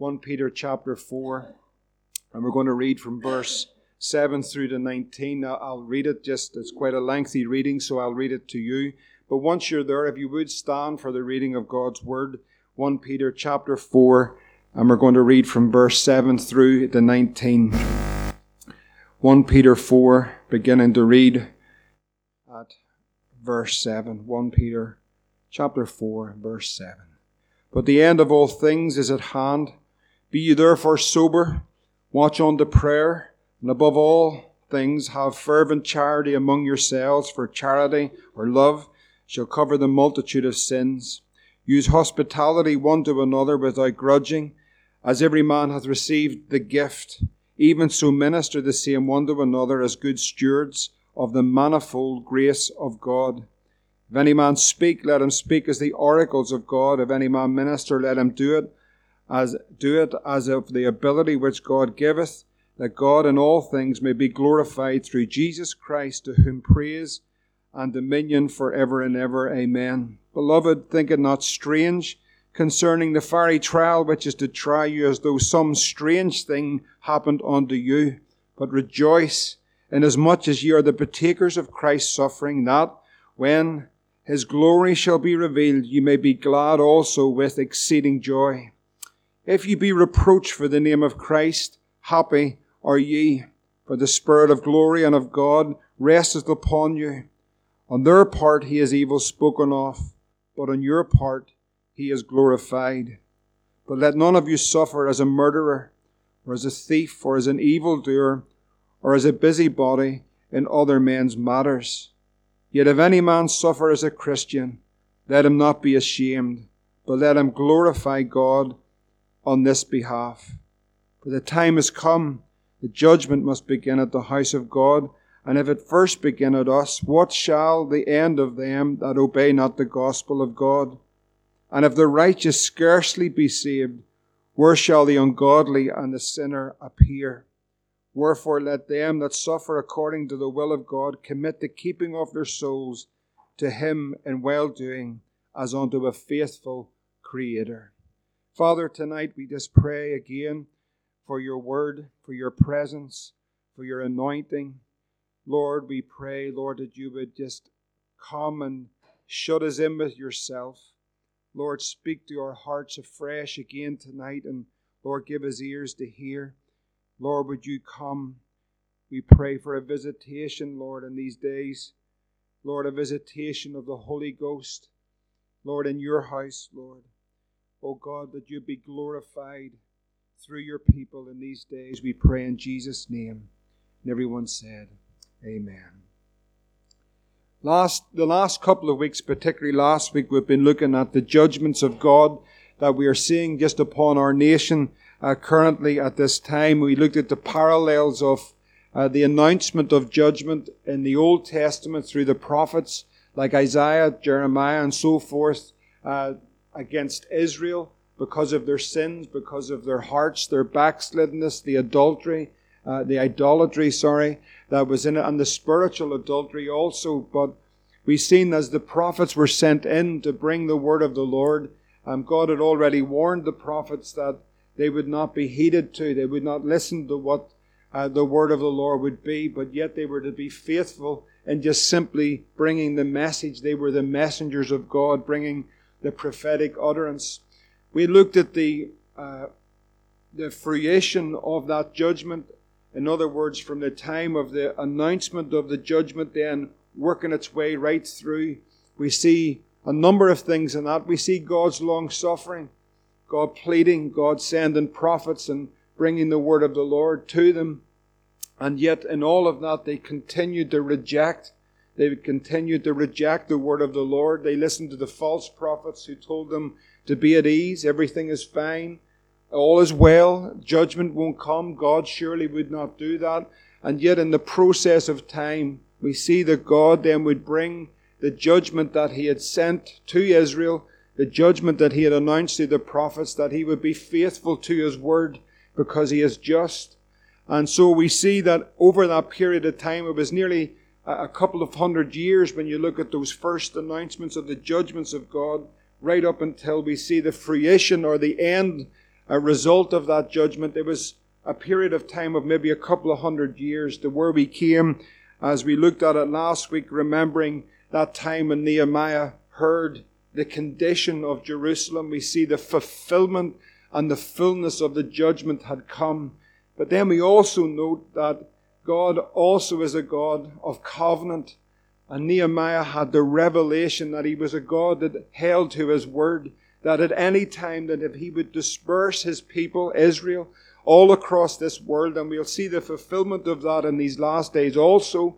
1 Peter chapter 4, and we're going to read from verse 7 through to 19. Now, I'll read it just, it's quite a lengthy reading, so I'll read it to you. But once you're there, if you would stand for the reading of God's Word, 1 Peter chapter 4, and we're going to read from verse 7 through to 19. 1 Peter 4, beginning to read at verse 7. 1 Peter chapter 4, verse 7. But the end of all things is at hand. Be ye therefore sober, watch unto prayer, and above all things have fervent charity among yourselves, for charity or love shall cover the multitude of sins. Use hospitality one to another without grudging, as every man hath received the gift, even so minister the same one to another as good stewards of the manifold grace of God. If any man speak, let him speak as the oracles of God. If any man minister, let him do it as do it as of the ability which God giveth, that God in all things may be glorified through Jesus Christ, to whom praise and dominion for ever and ever. Amen. Beloved, think it not strange concerning the fiery trial which is to try you as though some strange thing happened unto you, but rejoice inasmuch as ye are the partakers of Christ's suffering, that when his glory shall be revealed, ye may be glad also with exceeding joy. If ye be reproached for the name of Christ, happy are ye, for the Spirit of glory and of God resteth upon you. On their part he is evil spoken of, but on your part he is glorified. But let none of you suffer as a murderer, or as a thief, or as an evildoer, or as a busybody in other men's matters. Yet if any man suffer as a Christian, let him not be ashamed, but let him glorify God on this behalf. For the time has come, the judgment must begin at the house of God, and if it first begin at us, what shall the end of them that obey not the gospel of God? And if the righteous scarcely be saved, where shall the ungodly and the sinner appear? Wherefore let them that suffer according to the will of God commit the keeping of their souls to Him in well doing, as unto a faithful Creator. Father, tonight we just pray again for your word, for your presence, for your anointing. Lord, we pray, Lord, that you would just come and shut us in with yourself. Lord, speak to our hearts afresh again tonight, and Lord, give us ears to hear. Lord, would you come? We pray for a visitation, Lord, in these days. Lord, a visitation of the Holy Ghost. Lord, in your house, Lord. Oh God, that you be glorified through your people in these days. We pray in Jesus' name. And everyone said, Amen. Last, the last couple of weeks, particularly last week, we've been looking at the judgments of God that we are seeing just upon our nation uh, currently at this time. We looked at the parallels of uh, the announcement of judgment in the Old Testament through the prophets like Isaiah, Jeremiah, and so forth uh, against Israel because of their sins, because of their hearts, their backsliddenness, the adultery, uh, the idolatry, sorry, that was in it, and the spiritual adultery also. But we've seen as the prophets were sent in to bring the word of the Lord, um, God had already warned the prophets that they would not be heeded to. They would not listen to what uh, the word of the Lord would be, but yet they were to be faithful in just simply bringing the message. They were the messengers of God, bringing the prophetic utterance. We looked at the uh, the fruition of that judgment. In other words, from the time of the announcement of the judgment, then working its way right through, we see a number of things in that. We see God's long suffering. God pleading, God sending prophets and bringing the word of the Lord to them. And yet, in all of that, they continued to reject. They continued to reject the word of the Lord. They listened to the false prophets who told them to be at ease, everything is fine, all is well, judgment won't come. God surely would not do that. And yet, in the process of time, we see that God then would bring the judgment that He had sent to Israel the judgment that he had announced to the prophets, that he would be faithful to his word because he is just. And so we see that over that period of time, it was nearly a couple of hundred years when you look at those first announcements of the judgments of God, right up until we see the fruition or the end a result of that judgment. It was a period of time of maybe a couple of hundred years to where we came as we looked at it last week, remembering that time when Nehemiah heard the condition of Jerusalem. We see the fulfillment and the fullness of the judgment had come. But then we also note that God also is a God of covenant. And Nehemiah had the revelation that he was a God that held to his word, that at any time that if he would disperse his people, Israel, all across this world, and we'll see the fulfillment of that in these last days also,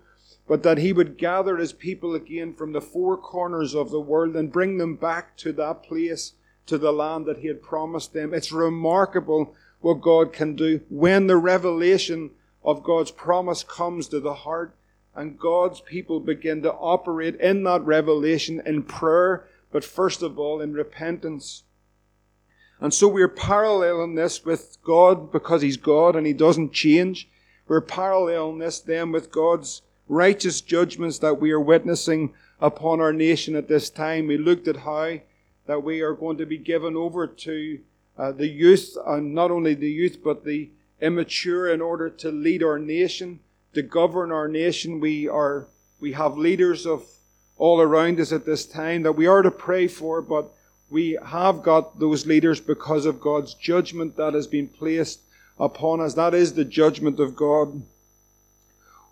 but that he would gather his people again from the four corners of the world and bring them back to that place, to the land that he had promised them. It's remarkable what God can do when the revelation of God's promise comes to the heart and God's people begin to operate in that revelation in prayer, but first of all in repentance. And so we're paralleling this with God because He's God and He doesn't change. We're paralleling this then with God's righteous judgments that we are witnessing upon our nation at this time. We looked at how that we are going to be given over to uh, the youth, and not only the youth, but the immature in order to lead our nation, to govern our nation. We are we have leaders of all around us at this time that we are to pray for, but we have got those leaders because of God's judgment that has been placed upon us. That is the judgment of God.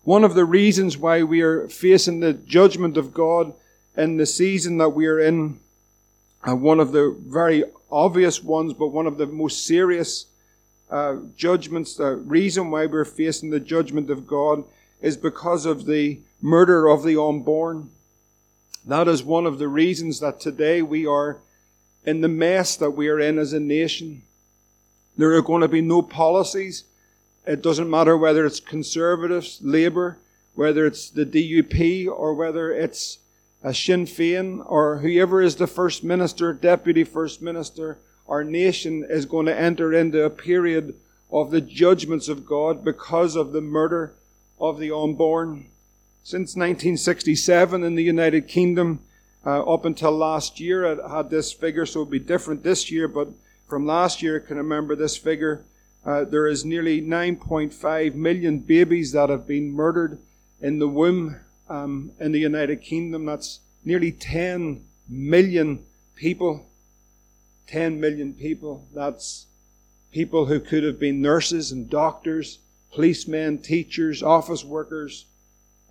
One of the reasons why we are facing the judgment of God in the season that we are in, uh, one of the very obvious ones, but one of the most serious uh, judgments, the reason why we're facing the judgment of God is because of the murder of the unborn. That is one of the reasons that today we are in the mess that we are in as a nation. There are going to be no policies it doesn't matter whether it's Conservatives, Labour, whether it's the DUP, or whether it's a Sinn Féin, or whoever is the First Minister, Deputy First Minister. Our nation is going to enter into a period of the judgments of God because of the murder of the unborn. Since 1967 in the United Kingdom, uh, up until last year, I had this figure, so it'll be different this year, but from last year, I can remember this figure. Uh, there is nearly 9.5 million babies that have been murdered in the womb um, in the United Kingdom. That's nearly 10 million people. 10 million people. That's people who could have been nurses and doctors, policemen, teachers, office workers,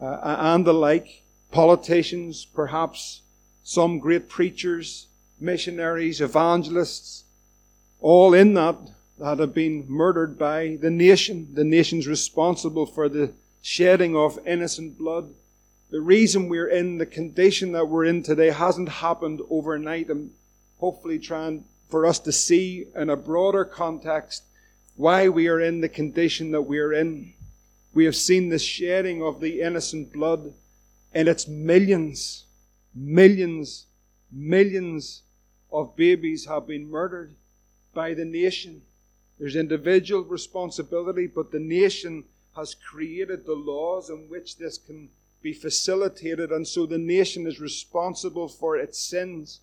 uh, and the like. Politicians, perhaps some great preachers, missionaries, evangelists, all in that that have been murdered by the nation, the nation's responsible for the shedding of innocent blood. The reason we're in the condition that we're in today hasn't happened overnight. I'm hopefully trying for us to see in a broader context why we are in the condition that we are in. We have seen the shedding of the innocent blood, and it's millions, millions, millions of babies have been murdered by the nation. There's individual responsibility, but the nation has created the laws in which this can be facilitated, and so the nation is responsible for its sins.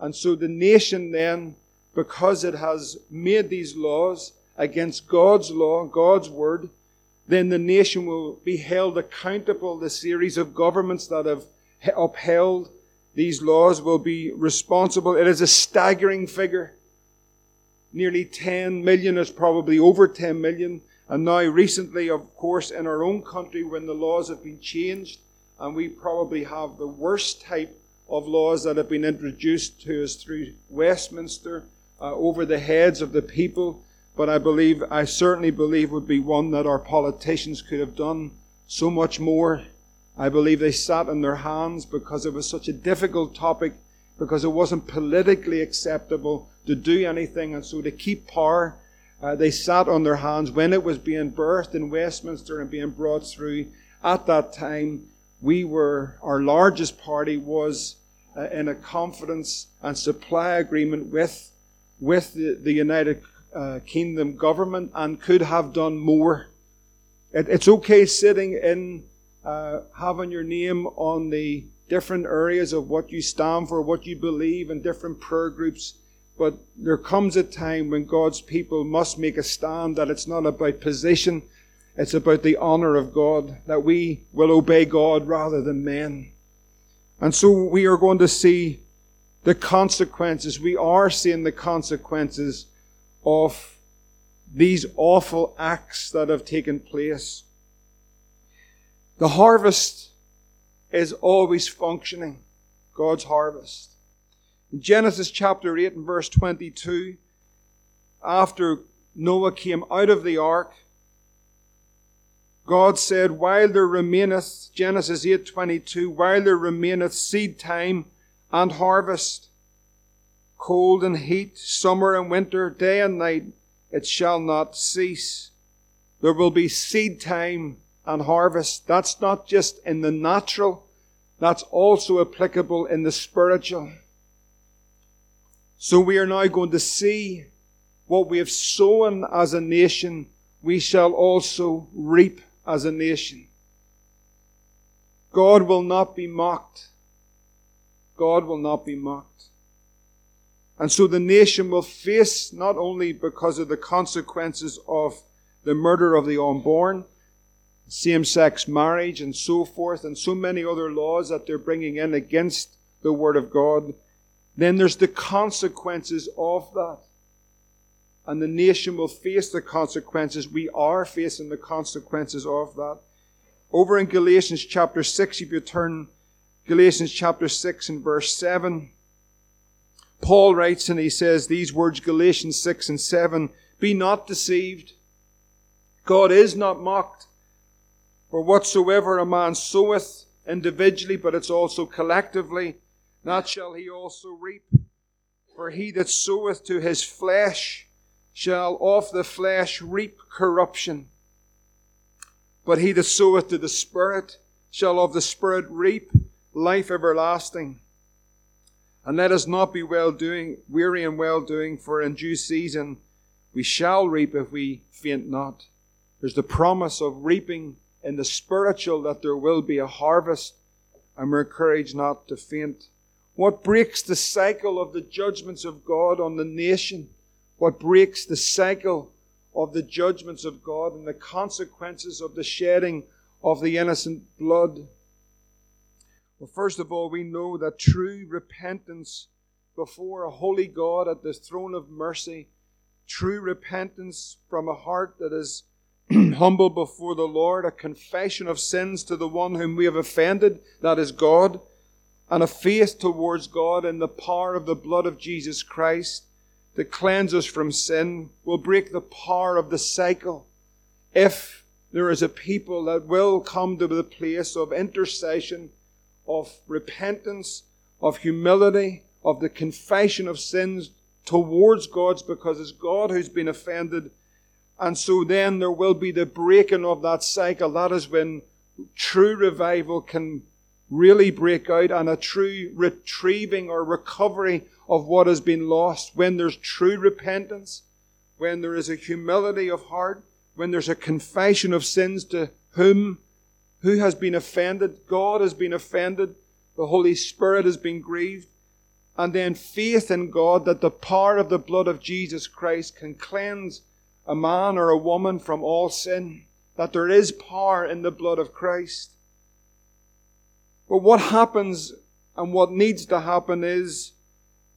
And so the nation then, because it has made these laws against God's law, God's word, then the nation will be held accountable. The series of governments that have upheld these laws will be responsible. It is a staggering figure nearly 10 million is probably over 10 million. And now, recently, of course, in our own country, when the laws have been changed, and we probably have the worst type of laws that have been introduced to us through Westminster uh, over the heads of the people. But I believe, I certainly believe, would be one that our politicians could have done so much more. I believe they sat on their hands because it was such a difficult topic, because it wasn't politically acceptable to do anything. And so to keep power, uh, they sat on their hands when it was being birthed in Westminster and being brought through. At that time, we were, our largest party was uh, in a confidence and supply agreement with, with the, the United uh, Kingdom government and could have done more. It, it's okay sitting in, uh, having your name on the different areas of what you stand for, what you believe, and different prayer groups But there comes a time when God's people must make a stand that it's not about position, it's about the honor of God, that we will obey God rather than men. And so we are going to see the consequences. We are seeing the consequences of these awful acts that have taken place. The harvest is always functioning. God's harvest. In Genesis chapter 8 and verse 22, after Noah came out of the ark, God said, While there remaineth, Genesis 8:22, while there remaineth seed time and harvest, cold and heat, summer and winter, day and night, it shall not cease. There will be seed time and harvest. That's not just in the natural, that's also applicable in the spiritual. So we are now going to see what we have sown as a nation, we shall also reap as a nation. God will not be mocked. God will not be mocked. And so the nation will face not only because of the consequences of the murder of the unborn, same sex marriage, and so forth, and so many other laws that they're bringing in against the Word of God, then there's the consequences of that and the nation will face the consequences. We are facing the consequences of that. Over in Galatians chapter 6, if you turn Galatians chapter 6 and verse 7, Paul writes and he says these words, Galatians 6 and 7, Be not deceived. God is not mocked. For whatsoever a man soweth individually, but it's also collectively, that shall he also reap. For he that soweth to his flesh shall of the flesh reap corruption. But he that soweth to the Spirit shall of the Spirit reap life everlasting. And let us not be well doing, weary and well doing, for in due season we shall reap if we faint not. There's the promise of reaping in the spiritual that there will be a harvest, and we're encouraged not to faint. What breaks the cycle of the judgments of God on the nation? What breaks the cycle of the judgments of God and the consequences of the shedding of the innocent blood. Well, first of all, we know that true repentance before a holy God at the throne of mercy, true repentance from a heart that is humble before the Lord, a confession of sins to the one whom we have offended, that is God, and a faith towards God in the power of the blood of Jesus Christ that cleanse us from sin, will break the power of the cycle. If there is a people that will come to the place of intercession, of repentance, of humility, of the confession of sins towards God's because it's God who's been offended. And so then there will be the breaking of that cycle. That is when true revival can really break out and a true retrieving or recovery of what has been lost, when there's true repentance, when there is a humility of heart, when there's a confession of sins to whom, who has been offended, God has been offended, the Holy Spirit has been grieved, and then faith in God that the power of the blood of Jesus Christ can cleanse a man or a woman from all sin, that there is power in the blood of Christ. But what happens and what needs to happen is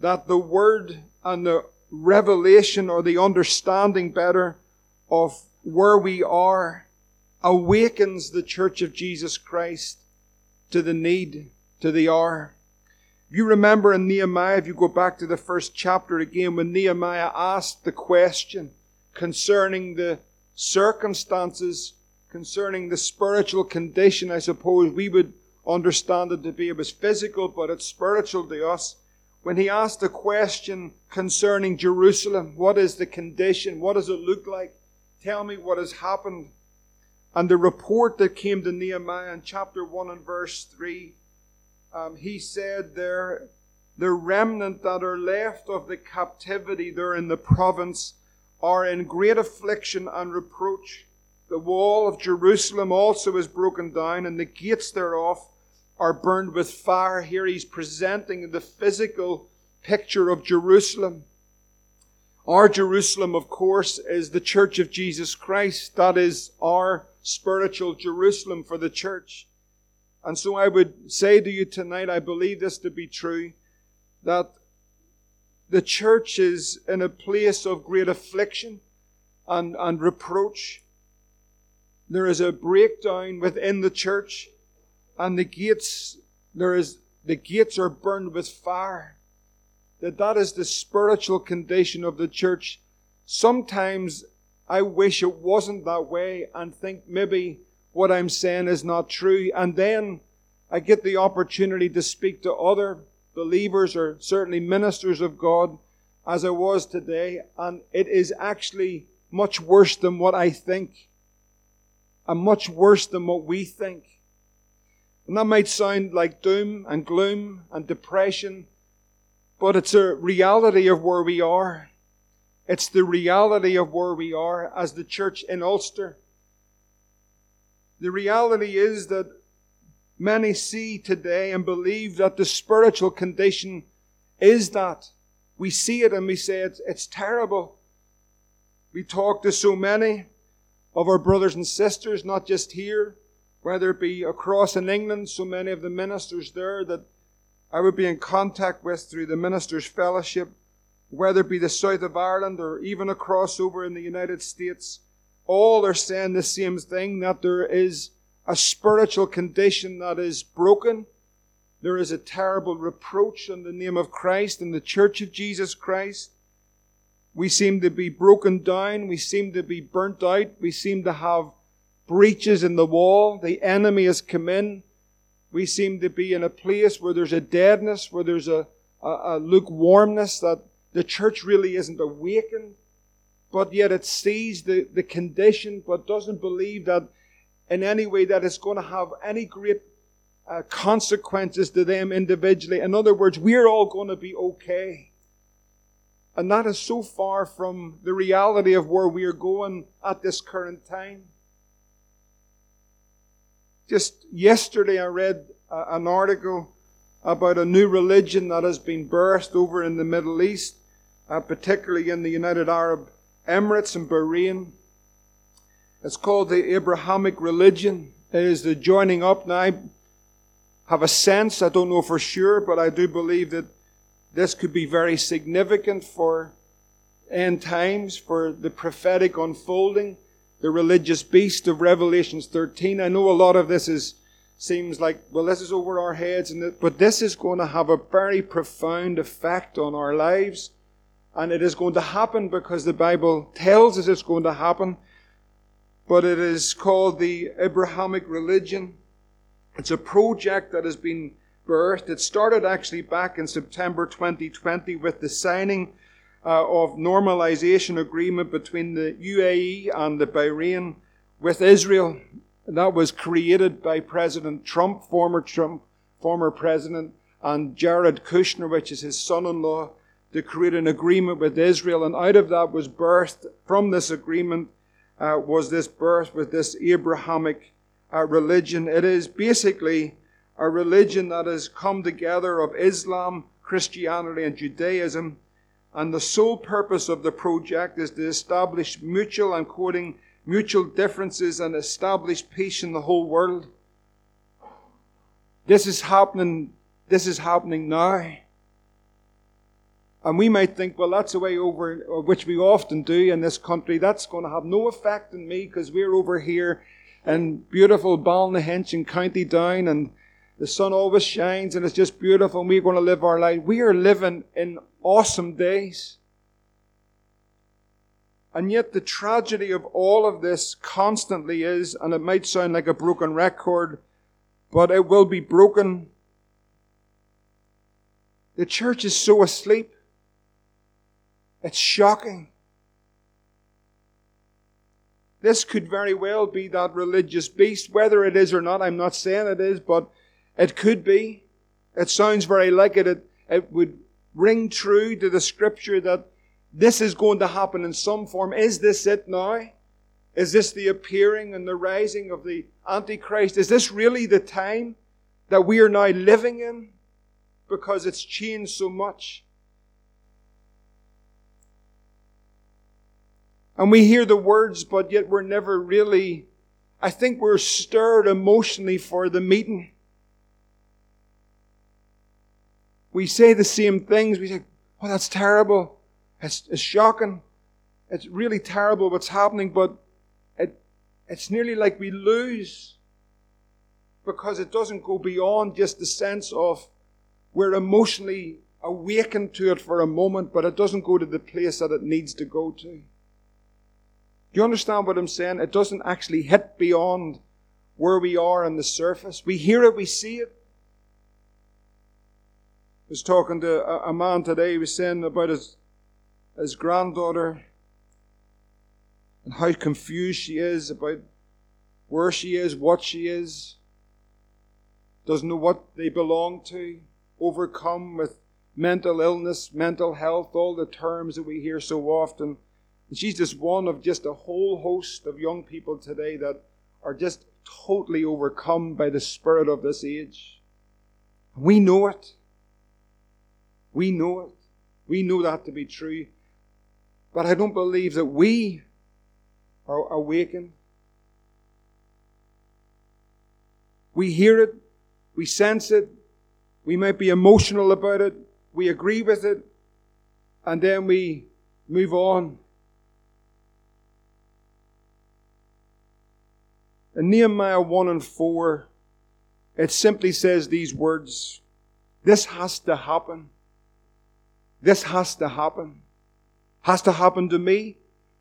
that the word and the revelation or the understanding better of where we are awakens the church of Jesus Christ to the need, to the hour. You remember in Nehemiah, if you go back to the first chapter again, when Nehemiah asked the question concerning the circumstances, concerning the spiritual condition, I suppose we would understand it to be. It was physical, but it's spiritual to us when he asked a question concerning Jerusalem what is the condition? What does it look like? Tell me what has happened. And the report that came to Nehemiah in chapter 1 and verse 3, um, he said there, the remnant that are left of the captivity there in the province are in great affliction and reproach. The wall of Jerusalem also is broken down, and the gates thereof are burned with fire. Here he's presenting the physical picture of Jerusalem. Our Jerusalem, of course, is the church of Jesus Christ. That is our spiritual Jerusalem for the church. And so I would say to you tonight, I believe this to be true, that the church is in a place of great affliction and, and reproach. There is a breakdown within the church, and the gates, there is, the gates are burned with fire that that is the spiritual condition of the church. Sometimes I wish it wasn't that way and think maybe what I'm saying is not true. And then I get the opportunity to speak to other believers or certainly ministers of God as I was today. And it is actually much worse than what I think and much worse than what we think. And that might sound like doom and gloom and depression but it's a reality of where we are. It's the reality of where we are as the church in Ulster. The reality is that many see today and believe that the spiritual condition is that. We see it and we say it's, it's terrible. We talk to so many of our brothers and sisters, not just here, whether it be across in England, so many of the ministers there that I would be in contact with through the Ministers' Fellowship, whether it be the south of Ireland or even a crossover in the United States. All are saying the same thing that there is a spiritual condition that is broken. There is a terrible reproach on the name of Christ and the Church of Jesus Christ. We seem to be broken down. We seem to be burnt out. We seem to have breaches in the wall. The enemy has come in we seem to be in a place where there's a deadness, where there's a, a, a lukewarmness that the church really isn't awakened, but yet it sees the, the condition, but doesn't believe that in any way that it's going to have any great uh, consequences to them individually. In other words, we're all going to be okay. And that is so far from the reality of where we are going at this current time. Just yesterday, I read an article about a new religion that has been birthed over in the Middle East, uh, particularly in the United Arab Emirates and Bahrain. It's called the Abrahamic religion. It is the joining up. Now, I have a sense, I don't know for sure, but I do believe that this could be very significant for end times, for the prophetic unfolding the religious beast of Revelations 13. I know a lot of this is seems like well this is over our heads and but this is going to have a very profound effect on our lives and it is going to happen because the Bible tells us it's going to happen. But it is called the Abrahamic religion. It's a project that has been birthed. It started actually back in September 2020 with the signing uh, of normalization agreement between the UAE and the Bahrain with Israel. That was created by President Trump, former Trump, former president, and Jared Kushner, which is his son-in-law, to create an agreement with Israel. And out of that was birthed, from this agreement, uh, was this birth with this Abrahamic uh, religion. It is basically a religion that has come together of Islam, Christianity, and Judaism and the sole purpose of the project is to establish mutual, I'm quoting, mutual differences and establish peace in the whole world. This is happening, this is happening now. And we might think, well, that's the way over, uh, which we often do in this country. That's going to have no effect on me because we're over here in beautiful Ballynahinch in County Down and the sun always shines and it's just beautiful and we're going to live our life. We are living in awesome days. And yet the tragedy of all of this constantly is, and it might sound like a broken record, but it will be broken. The church is so asleep. It's shocking. This could very well be that religious beast. Whether it is or not, I'm not saying it is, but it could be. It sounds very like it. It, it would ring true to the scripture that this is going to happen in some form. Is this it now? Is this the appearing and the rising of the Antichrist? Is this really the time that we are now living in? Because it's changed so much. And we hear the words, but yet we're never really, I think we're stirred emotionally for the meeting. We say the same things. We say, oh, that's terrible. It's, it's shocking. It's really terrible what's happening, but it, it's nearly like we lose because it doesn't go beyond just the sense of we're emotionally awakened to it for a moment, but it doesn't go to the place that it needs to go to. Do you understand what I'm saying? It doesn't actually hit beyond where we are on the surface. We hear it, we see it. Was talking to a, a man today, he was saying about his, his granddaughter and how confused she is about where she is, what she is, doesn't know what they belong to, overcome with mental illness, mental health, all the terms that we hear so often. And she's just one of just a whole host of young people today that are just totally overcome by the spirit of this age. We know it. We know it. We know that to be true. But I don't believe that we are awakened. We hear it, we sense it, we might be emotional about it, we agree with it, and then we move on. In Nehemiah 1 and 4, it simply says these words This has to happen. This has to happen. Has to happen to me.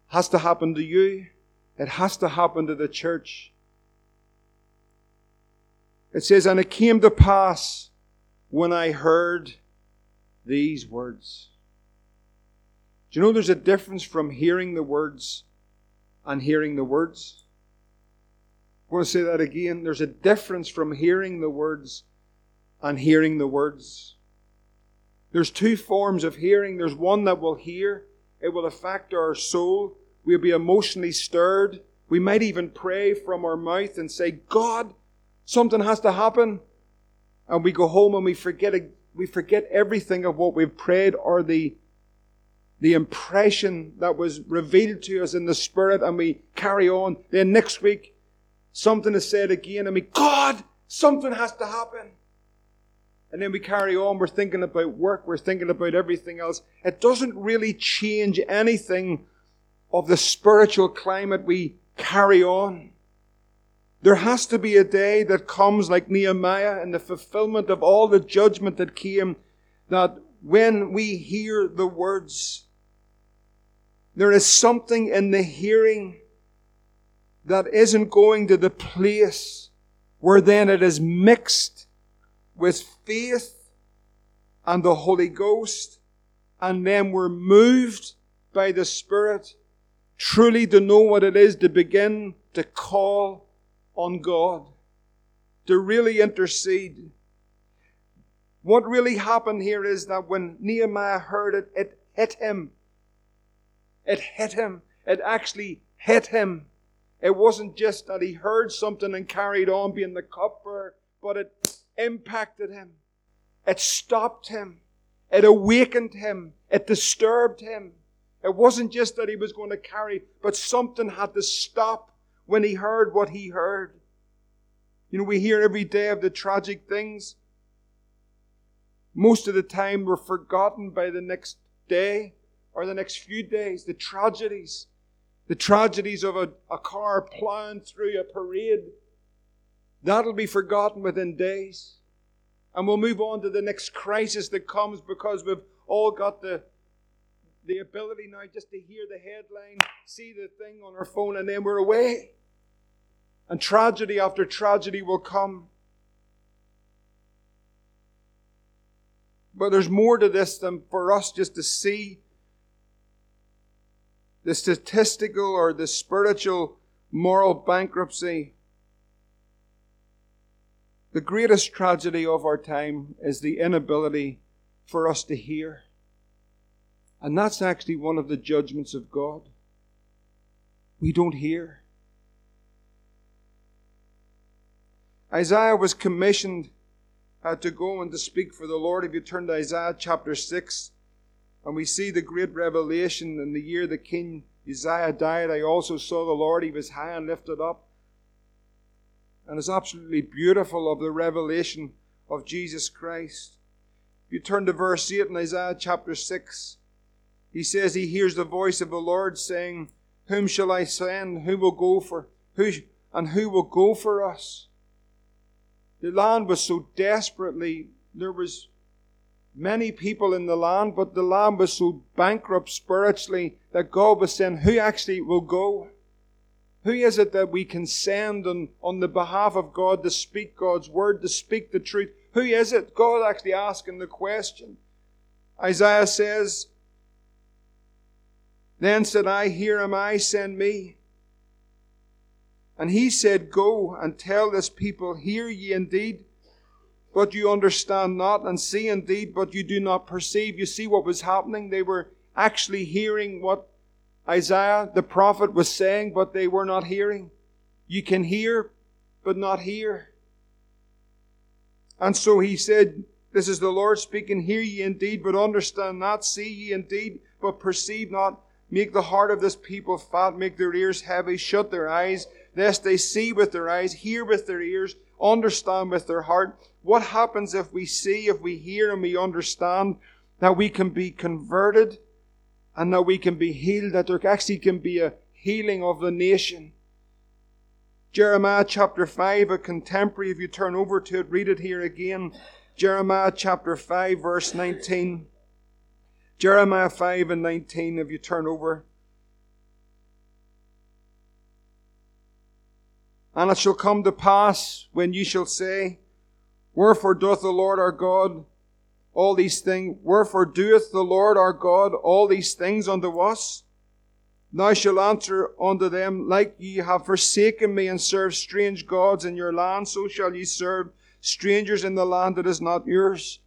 Has to happen to you. It has to happen to the church. It says, And it came to pass when I heard these words. Do you know there's a difference from hearing the words and hearing the words? I want to say that again. There's a difference from hearing the words and hearing the words. There's two forms of hearing. There's one that will hear, it will affect our soul. We'll be emotionally stirred. We might even pray from our mouth and say, God, something has to happen. And we go home and we forget, we forget everything of what we've prayed or the, the impression that was revealed to us in the Spirit and we carry on. Then next week, something is said again and we, God, something has to happen. And then we carry on. We're thinking about work. We're thinking about everything else. It doesn't really change anything of the spiritual climate we carry on. There has to be a day that comes like Nehemiah and the fulfillment of all the judgment that came that when we hear the words, there is something in the hearing that isn't going to the place where then it is mixed with faith and the Holy Ghost, and then we're moved by the Spirit truly to know what it is to begin to call on God, to really intercede. What really happened here is that when Nehemiah heard it, it hit him. It hit him. It actually hit him. It wasn't just that he heard something and carried on being the cupbearer, but it impacted him. It stopped him. It awakened him. It disturbed him. It wasn't just that he was going to carry, but something had to stop when he heard what he heard. You know, we hear every day of the tragic things. Most of the time, we're forgotten by the next day or the next few days. The tragedies, the tragedies of a, a car plowing through a parade, that'll be forgotten within days. And we'll move on to the next crisis that comes because we've all got the the ability now just to hear the headline, see the thing on our phone, and then we're away. And tragedy after tragedy will come. But there's more to this than for us just to see the statistical or the spiritual moral bankruptcy. The greatest tragedy of our time is the inability for us to hear. And that's actually one of the judgments of God. We don't hear. Isaiah was commissioned uh, to go and to speak for the Lord. If you turn to Isaiah chapter 6, and we see the great revelation in the year the King Uzziah died, I also saw the Lord. He was high and lifted up. And it's absolutely beautiful of the revelation of Jesus Christ. If you turn to verse 8 in Isaiah chapter 6, he says he hears the voice of the Lord saying, Whom shall I send? Who will go for who and who will go for us? The land was so desperately there was many people in the land, but the land was so bankrupt spiritually that God was saying, Who actually will go? Who is it that we can send on, on the behalf of God to speak God's word, to speak the truth? Who is it? God actually asking the question. Isaiah says, Then said I, Here am I, send me. And he said, Go and tell this people, Hear ye indeed, but you understand not, and see indeed, but you do not perceive. You see what was happening? They were actually hearing what Isaiah the prophet was saying, but they were not hearing. You can hear, but not hear. And so he said, This is the Lord speaking, hear ye indeed, but understand not, see ye indeed, but perceive not. Make the heart of this people fat, make their ears heavy, shut their eyes, lest they see with their eyes, hear with their ears, understand with their heart. What happens if we see, if we hear, and we understand that we can be converted? And that we can be healed, that there actually can be a healing of the nation. Jeremiah chapter 5, a contemporary, if you turn over to it, read it here again. Jeremiah chapter 5, verse 19. Jeremiah 5 and 19, if you turn over. And it shall come to pass when ye shall say, Wherefore doth the Lord our God all these things. Wherefore doeth the Lord our God all these things unto us? Now shall answer unto them, like ye have forsaken me and served strange gods in your land, so shall ye serve strangers in the land that is not yours.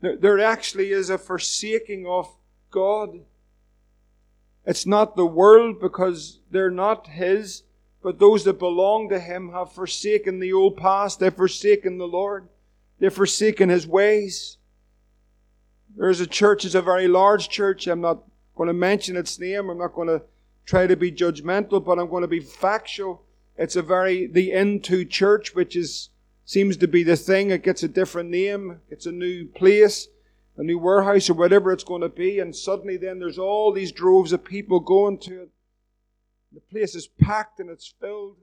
There, actually is a forsaking of God. It's not the world because they're not His, but those that belong to Him have forsaken the old past. They've forsaken the Lord. They've forsaken His ways. There's a church, it's a very large church. I'm not going to mention its name. I'm not going to try to be judgmental, but I'm going to be factual. It's a very, the N2 church, which is, seems to be the thing. It gets a different name. It's a new place, a new warehouse or whatever it's going to be. And suddenly then there's all these droves of people going to it. The place is packed and it's filled.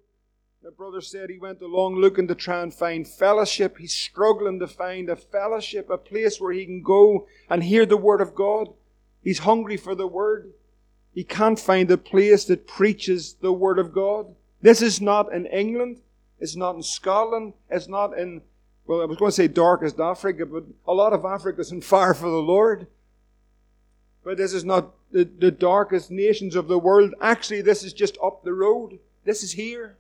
My brother said he went along looking to try and find fellowship. He's struggling to find a fellowship, a place where he can go and hear the Word of God. He's hungry for the Word. He can't find a place that preaches the Word of God. This is not in England. It's not in Scotland. It's not in, well, I was going to say darkest Africa, but a lot of Africa is in fire for the Lord. But this is not the, the darkest nations of the world. Actually, this is just up the road. This is here.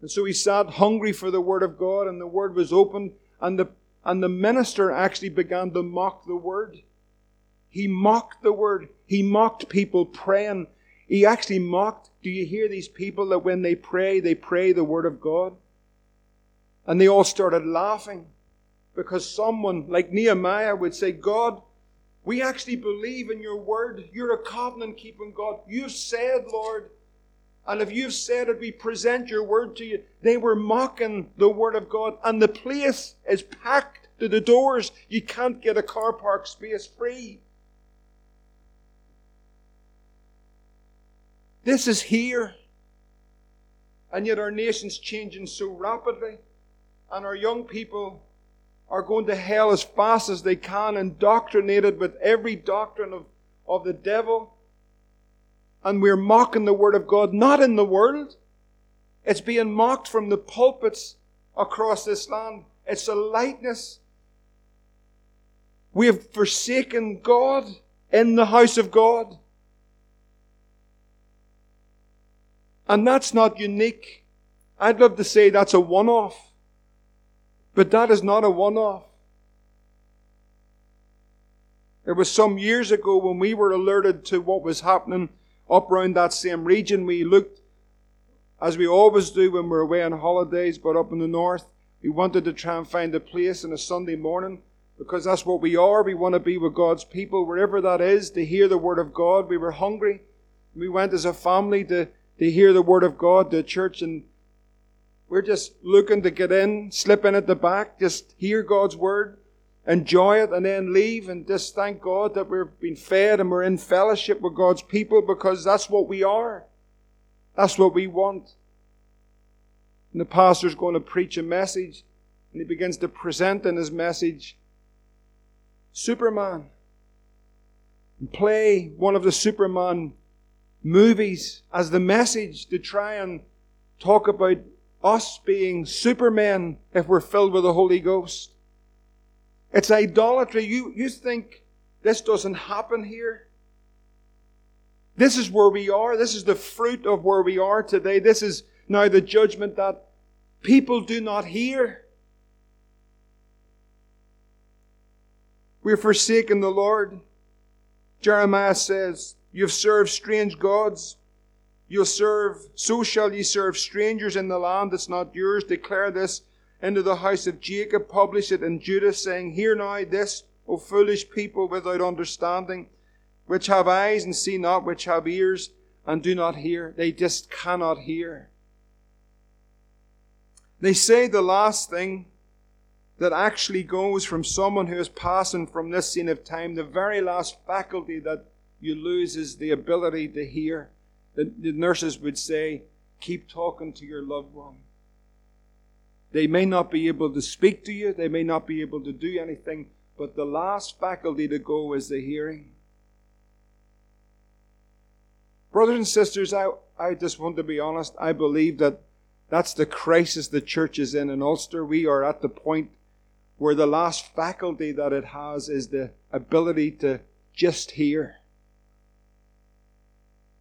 And so he sat hungry for the Word of God, and the Word was opened, and the, and the minister actually began to mock the Word. He mocked the Word. He mocked people praying. He actually mocked. Do you hear these people that when they pray, they pray the Word of God? And they all started laughing because someone like Nehemiah would say, God, we actually believe in your Word. You're a covenant keeping God. You've said, Lord, and if you've said it, we present your word to you. They were mocking the word of God, and the place is packed to the doors. You can't get a car park space free. This is here. And yet our nation's changing so rapidly, and our young people are going to hell as fast as they can, indoctrinated with every doctrine of, of the devil and we're mocking the Word of God, not in the world. It's being mocked from the pulpits across this land. It's a lightness. We have forsaken God in the house of God. And that's not unique. I'd love to say that's a one off. But that is not a one off. It was some years ago when we were alerted to what was happening up around that same region. We looked, as we always do when we're away on holidays, but up in the north, we wanted to try and find a place on a Sunday morning because that's what we are. We want to be with God's people, wherever that is, to hear the Word of God. We were hungry. We went as a family to, to hear the Word of God to church, and we're just looking to get in, slip in at the back, just hear God's Word, enjoy it, and then leave, and just thank God that we've been fed and we're in fellowship with God's people because that's what we are. That's what we want. And the pastor's going to preach a message, and he begins to present in his message Superman. And play one of the Superman movies as the message to try and talk about us being supermen if we're filled with the Holy Ghost. It's idolatry. You, you think this doesn't happen here? This is where we are. This is the fruit of where we are today. This is now the judgment that people do not hear. We're forsaken the Lord. Jeremiah says, You've served strange gods. You'll serve, so shall ye serve strangers in the land that's not yours. Declare this into the house of Jacob. Publish it in Judah, saying, Hear now this, O foolish people without understanding, which have eyes and see not, which have ears and do not hear. They just cannot hear. They say the last thing that actually goes from someone who is passing from this scene of time, the very last faculty that you lose is the ability to hear. The, the nurses would say, keep talking to your loved one. They may not be able to speak to you, they may not be able to do anything, but the last faculty to go is the hearing. Brothers and sisters, I, I just want to be honest. I believe that that's the crisis the church is in in Ulster. We are at the point where the last faculty that it has is the ability to just hear.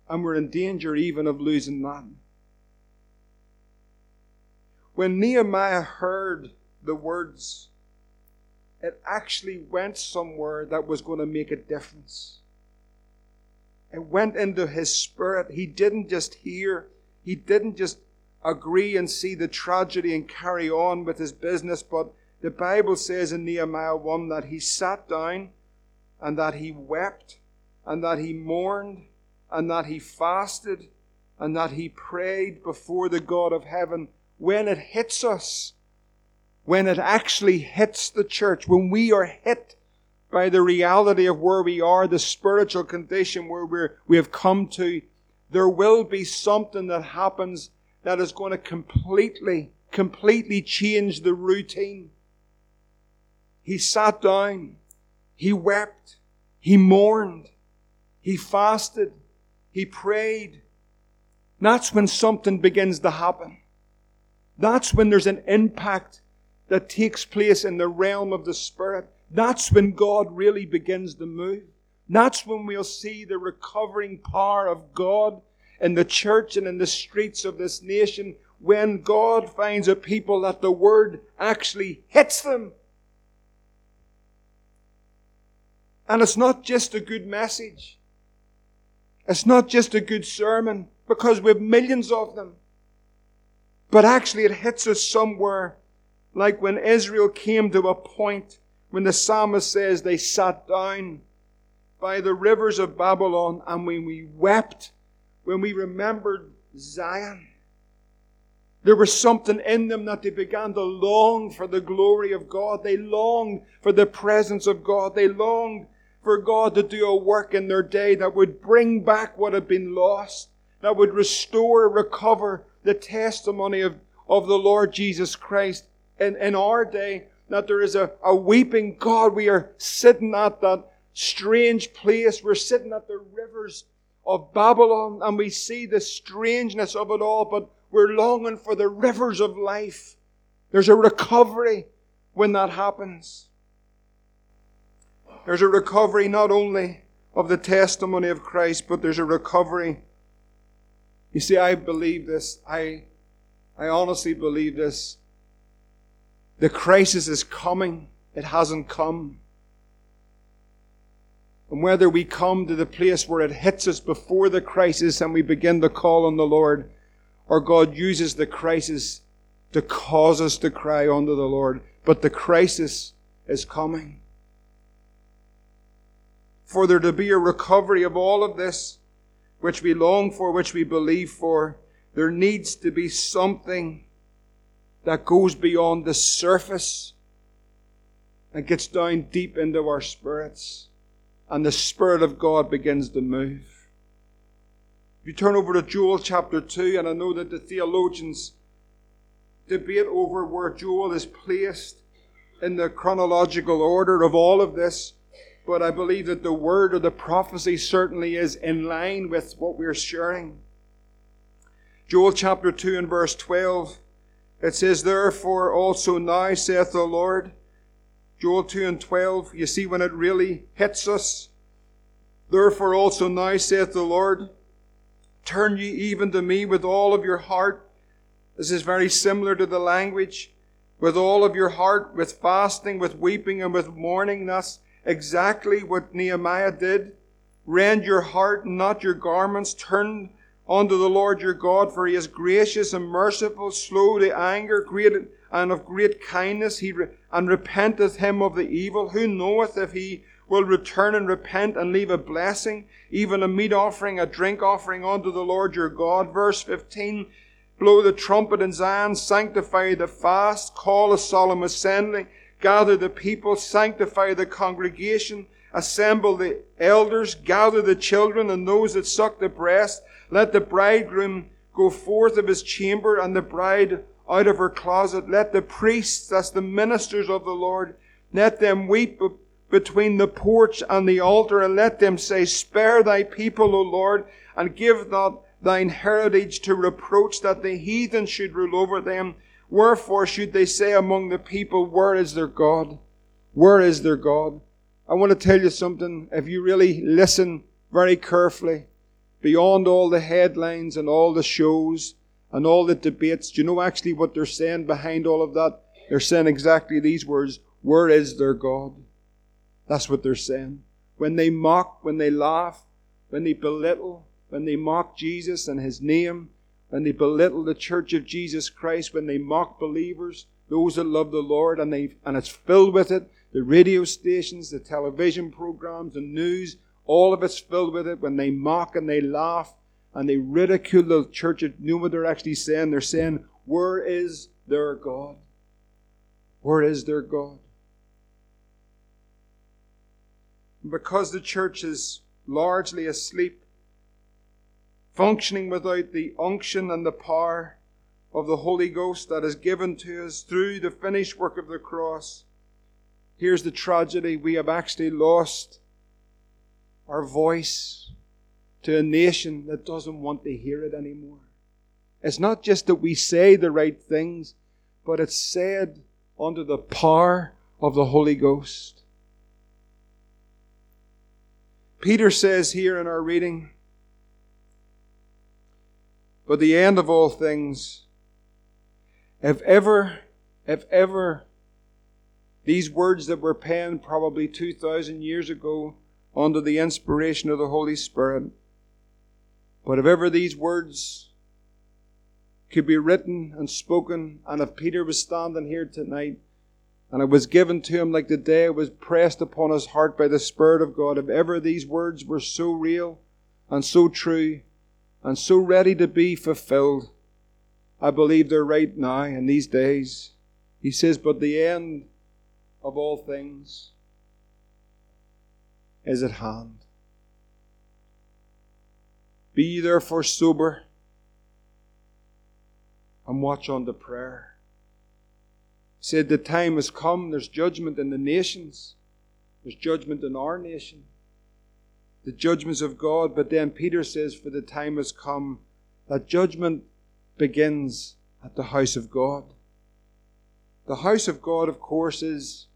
And we're in danger even of losing that. When Nehemiah heard the words, it actually went somewhere that was going to make a difference. It went into his spirit. He didn't just hear, he didn't just agree and see the tragedy and carry on with his business, but the Bible says in Nehemiah 1 that he sat down and that he wept and that he mourned and that he fasted and that he prayed before the God of heaven when it hits us, when it actually hits the church, when we are hit by the reality of where we are, the spiritual condition where we're, we have come to, there will be something that happens that is going to completely, completely change the routine. He sat down, he wept, he mourned, he fasted, he prayed. That's when something begins to happen. That's when there's an impact that takes place in the realm of the Spirit. That's when God really begins to move. That's when we'll see the recovering power of God in the church and in the streets of this nation when God finds a people that the Word actually hits them. And it's not just a good message. It's not just a good sermon because we have millions of them. But actually it hits us somewhere like when Israel came to a point when the psalmist says they sat down by the rivers of Babylon and when we wept, when we remembered Zion, there was something in them that they began to long for the glory of God. They longed for the presence of God. They longed for God to do a work in their day that would bring back what had been lost, that would restore, recover the testimony of, of the Lord Jesus Christ in, in our day, that there is a, a weeping God. We are sitting at that strange place. We're sitting at the rivers of Babylon and we see the strangeness of it all, but we're longing for the rivers of life. There's a recovery when that happens. There's a recovery not only of the testimony of Christ, but there's a recovery. You see, I believe this. I, I honestly believe this. The crisis is coming. It hasn't come. And whether we come to the place where it hits us before the crisis and we begin to call on the Lord, or God uses the crisis to cause us to cry unto the Lord, but the crisis is coming. for there to be a recovery of all of this, which we long for, which we believe for, there needs to be something that goes beyond the surface and gets down deep into our spirits. And the Spirit of God begins to move. If you turn over to Joel chapter 2, and I know that the theologians debate over where Joel is placed in the chronological order of all of this, but I believe that the word or the prophecy certainly is in line with what we're sharing. Joel chapter 2 and verse 12, it says, Therefore also now saith the Lord, Joel 2 and 12, you see when it really hits us. Therefore also now saith the Lord, Turn ye even to me with all of your heart. This is very similar to the language with all of your heart, with fasting, with weeping, and with mourning. That's exactly what Nehemiah did. Rend your heart and not your garments. Turn unto the Lord your God, for he is gracious and merciful, slow to anger, great and of great kindness. He re- and repenteth him of the evil. Who knoweth if he will return and repent and leave a blessing, even a meat offering, a drink offering unto the Lord your God? Verse 15. Blow the trumpet in Zion, sanctify the fast, call a solemn assembly, gather the people, sanctify the congregation, assemble the elders, gather the children and those that suck the breast. Let the bridegroom go forth of his chamber and the bride out of her closet. Let the priests, that's the ministers of the Lord, let them weep between the porch and the altar and let them say, Spare thy people, O Lord, and give not thine heritage to reproach that the heathen should rule over them. Wherefore should they say among the people, Where is their God? Where is their God? I want to tell you something. If you really listen very carefully, beyond all the headlines and all the shows and all the debates, do you know actually what they're saying behind all of that? They're saying exactly these words Where is their God? That's what they're saying. When they mock, when they laugh, when they belittle, when they mock Jesus and his name, when they belittle the church of Jesus Christ, when they mock believers, those that love the Lord, and they and it's filled with it, the radio stations, the television programs, the news, all of it's filled with it. When they mock and they laugh and they ridicule the church, you know what they're actually saying? They're saying, Where is their God? Where is their God? Because the church is largely asleep functioning without the unction and the power of the Holy Ghost that is given to us through the finished work of the cross. Here's the tragedy we have actually lost our voice to a nation that doesn't want to hear it anymore. It's not just that we say the right things, but it's said under the power of the Holy Ghost. Peter says here in our reading, but the end of all things, if ever, if ever, these words that were penned probably 2,000 years ago under the inspiration of the Holy Spirit, but if ever these words could be written and spoken, and if Peter was standing here tonight, and it was given to him like the day it was pressed upon his heart by the Spirit of God, if ever these words were so real and so true, and so ready to be fulfilled. I believe they're right now in these days. He says, But the end of all things is at hand. Be therefore sober and watch on the prayer. He said, The time has come, there's judgment in the nations, there's judgment in our nation the judgments of God. But then Peter says, For the time has come that judgment begins at the house of God. The house of God, of course, is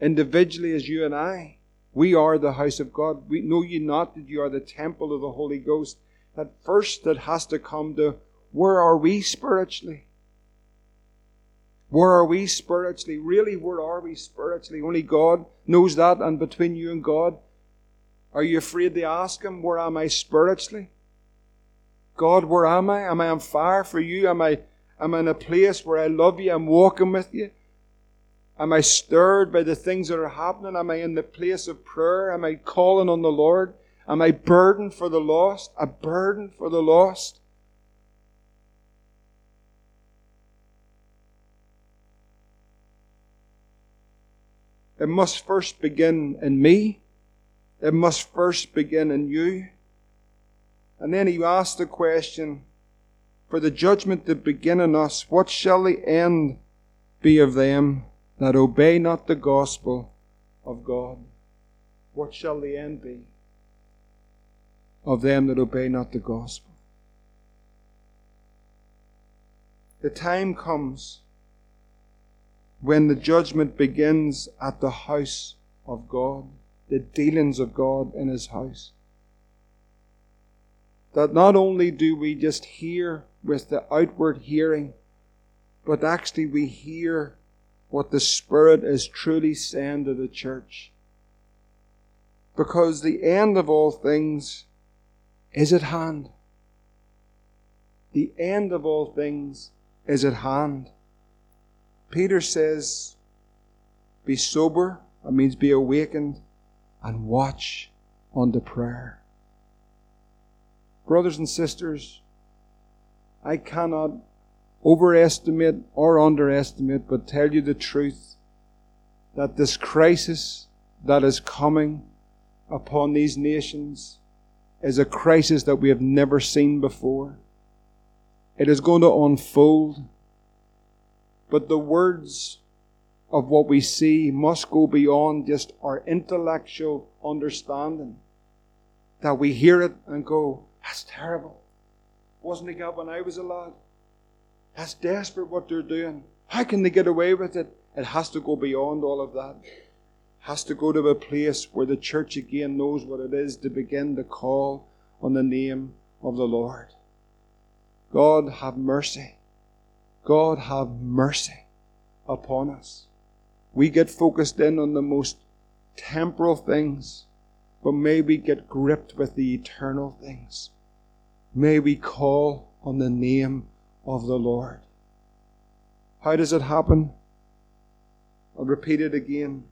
individually as you and I. We are the house of God. We know you not that you are the temple of the Holy Ghost. That first that has to come to where are we spiritually? Where are we spiritually? Really, where are we spiritually? Only God knows that, and between you and God, are you afraid to ask Him, Where am I spiritually? God, where am I? Am I on fire for you? Am I, am I in a place where I love you? I'm walking with you? Am I stirred by the things that are happening? Am I in the place of prayer? Am I calling on the Lord? Am I burdened for the lost? A burden for the lost? It must first begin in me. It must first begin in you. And then he asked the question For the judgment that begin in us, what shall the end be of them that obey not the gospel of God? What shall the end be of them that obey not the gospel? The time comes when the judgment begins at the house of God, the dealings of God in His house. That not only do we just hear with the outward hearing, but actually we hear what the Spirit is truly saying to the church. Because the end of all things is at hand. The end of all things is at hand. Peter says, Be sober, that means be awakened, and watch on the prayer. Brothers and sisters, I cannot overestimate or underestimate, but tell you the truth that this crisis that is coming upon these nations is a crisis that we have never seen before. It is going to unfold but the words of what we see must go beyond just our intellectual understanding. That we hear it and go, that's terrible. Wasn't it that when I was a lad? That's desperate what they're doing. How can they get away with it? It has to go beyond all of that. It has to go to a place where the church again knows what it is to begin to call on the name of the Lord. God have mercy. God have mercy upon us. We get focused in on the most temporal things, but may we get gripped with the eternal things. May we call on the name of the Lord. How does it happen? I'll repeat it again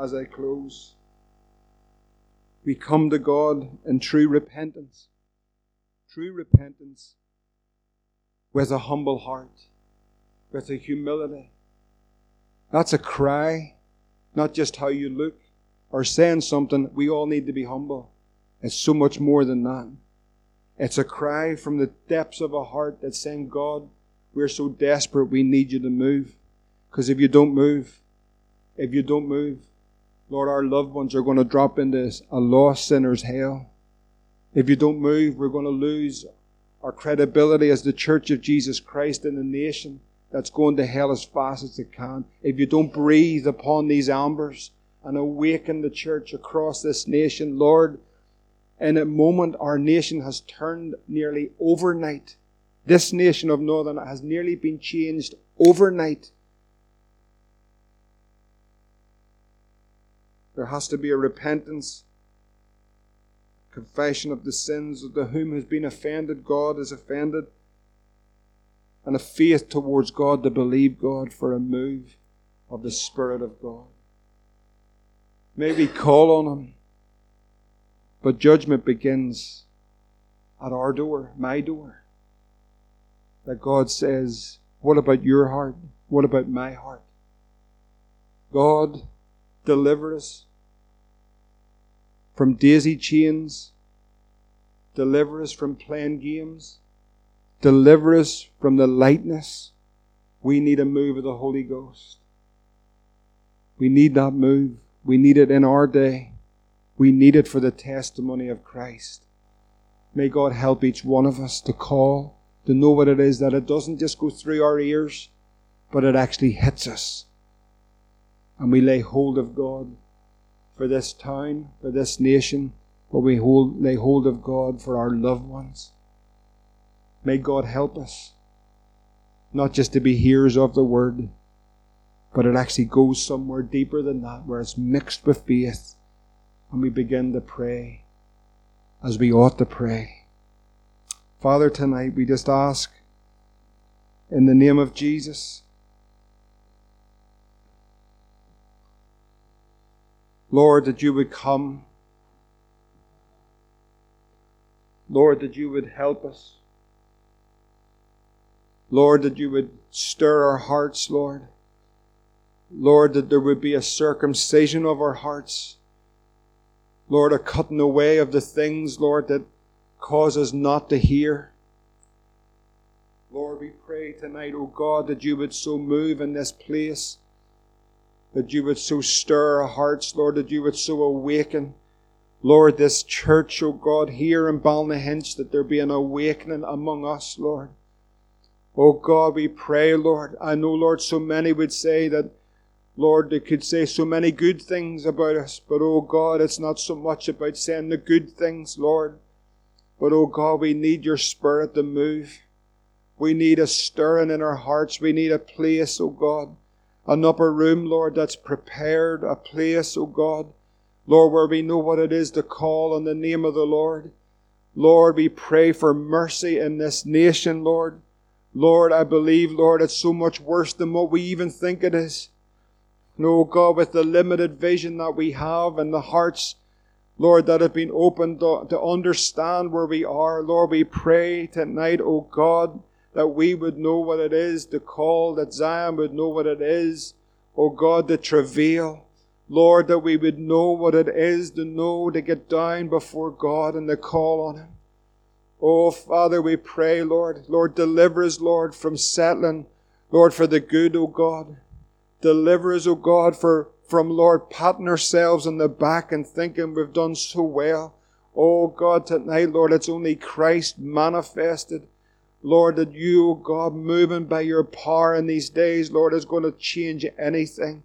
as I close. We come to God in true repentance. True repentance with a humble heart with a humility. That's a cry, not just how you look or saying something. We all need to be humble. It's so much more than that. It's a cry from the depths of a heart that's saying, God, we're so desperate, we need you to move. Because if you don't move, if you don't move, Lord, our loved ones are going to drop into a lost sinner's hell. If you don't move, we're going to lose our credibility as the Church of Jesus Christ in the nation that's going to hell as fast as it can, if you don't breathe upon these ambers and awaken the church across this nation, Lord, in a moment our nation has turned nearly overnight. This nation of Northern has nearly been changed overnight. There has to be a repentance, confession of the sins of the whom has been offended, God is offended and a faith towards God to believe God for a move of the Spirit of God. May we call on Him, but judgment begins at our door, my door. That God says, What about your heart? What about my heart? God, deliver us from daisy chains, deliver us from playing games Deliver us from the lightness. We need a move of the Holy Ghost. We need that move. We need it in our day. We need it for the testimony of Christ. May God help each one of us to call, to know what it is, that it doesn't just go through our ears, but it actually hits us. And we lay hold of God for this town, for this nation, but we hold, lay hold of God for our loved ones. May God help us not just to be hearers of the word, but it actually goes somewhere deeper than that, where it's mixed with faith, and we begin to pray as we ought to pray. Father, tonight we just ask in the name of Jesus Lord, that you would come. Lord, that you would help us. Lord, that you would stir our hearts, Lord. Lord, that there would be a circumcision of our hearts. Lord, a cutting away of the things, Lord, that cause us not to hear. Lord, we pray tonight, O God, that you would so move in this place, that you would so stir our hearts, Lord, that you would so awaken. Lord, this church, O God, here in Ballynahinch, that there be an awakening among us, Lord. Oh God, we pray, Lord. I know, Lord, so many would say that, Lord, they could say so many good things about us, but, oh God, it's not so much about saying the good things, Lord. But, oh God, we need your Spirit to move. We need a stirring in our hearts. We need a place, oh God, an upper room, Lord, that's prepared, a place, oh God, Lord, where we know what it is to call on the name of the Lord. Lord, we pray for mercy in this nation, Lord. Lord, I believe, Lord, it's so much worse than what we even think it is. No, God, with the limited vision that we have and the hearts, Lord, that have been opened to, to understand where we are, Lord, we pray tonight, O God, that we would know what it is to call, that Zion would know what it is, O God, to travail. Lord, that we would know what it is to know to get down before God and to call on Him. Oh, Father, we pray, Lord. Lord, deliver us, Lord, from settling, Lord, for the good, O God. Deliver us, O God, for, from, Lord, patting ourselves on the back and thinking we've done so well. Oh God, tonight, Lord, it's only Christ manifested. Lord, that you, O God, moving by your power in these days, Lord, is going to change anything.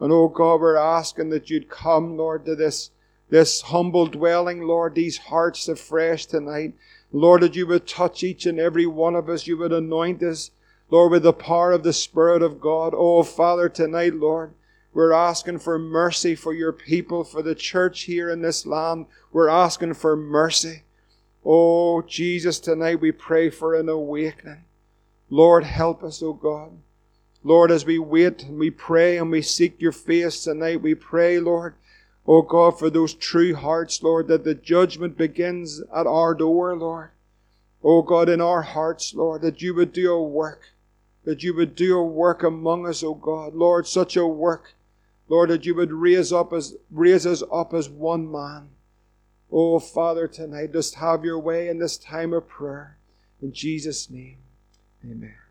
And oh God, we're asking that you'd come, Lord, to this, this humble dwelling, Lord, these hearts afresh tonight. Lord, that you would touch each and every one of us. You would anoint us, Lord, with the power of the Spirit of God. Oh, Father, tonight, Lord, we're asking for mercy for your people, for the church here in this land. We're asking for mercy. Oh, Jesus, tonight we pray for an awakening. Lord, help us, oh God. Lord, as we wait and we pray and we seek your face tonight, we pray, Lord, oh God, for those true hearts, Lord, that the judgment begins at our door, Lord. Oh God, in our hearts, Lord, that you would do a work, that you would do a work among us, oh God. Lord, such a work, Lord, that you would raise up as raise us up as one man. Oh, Father, tonight, just have your way in this time of prayer. In Jesus' name, amen.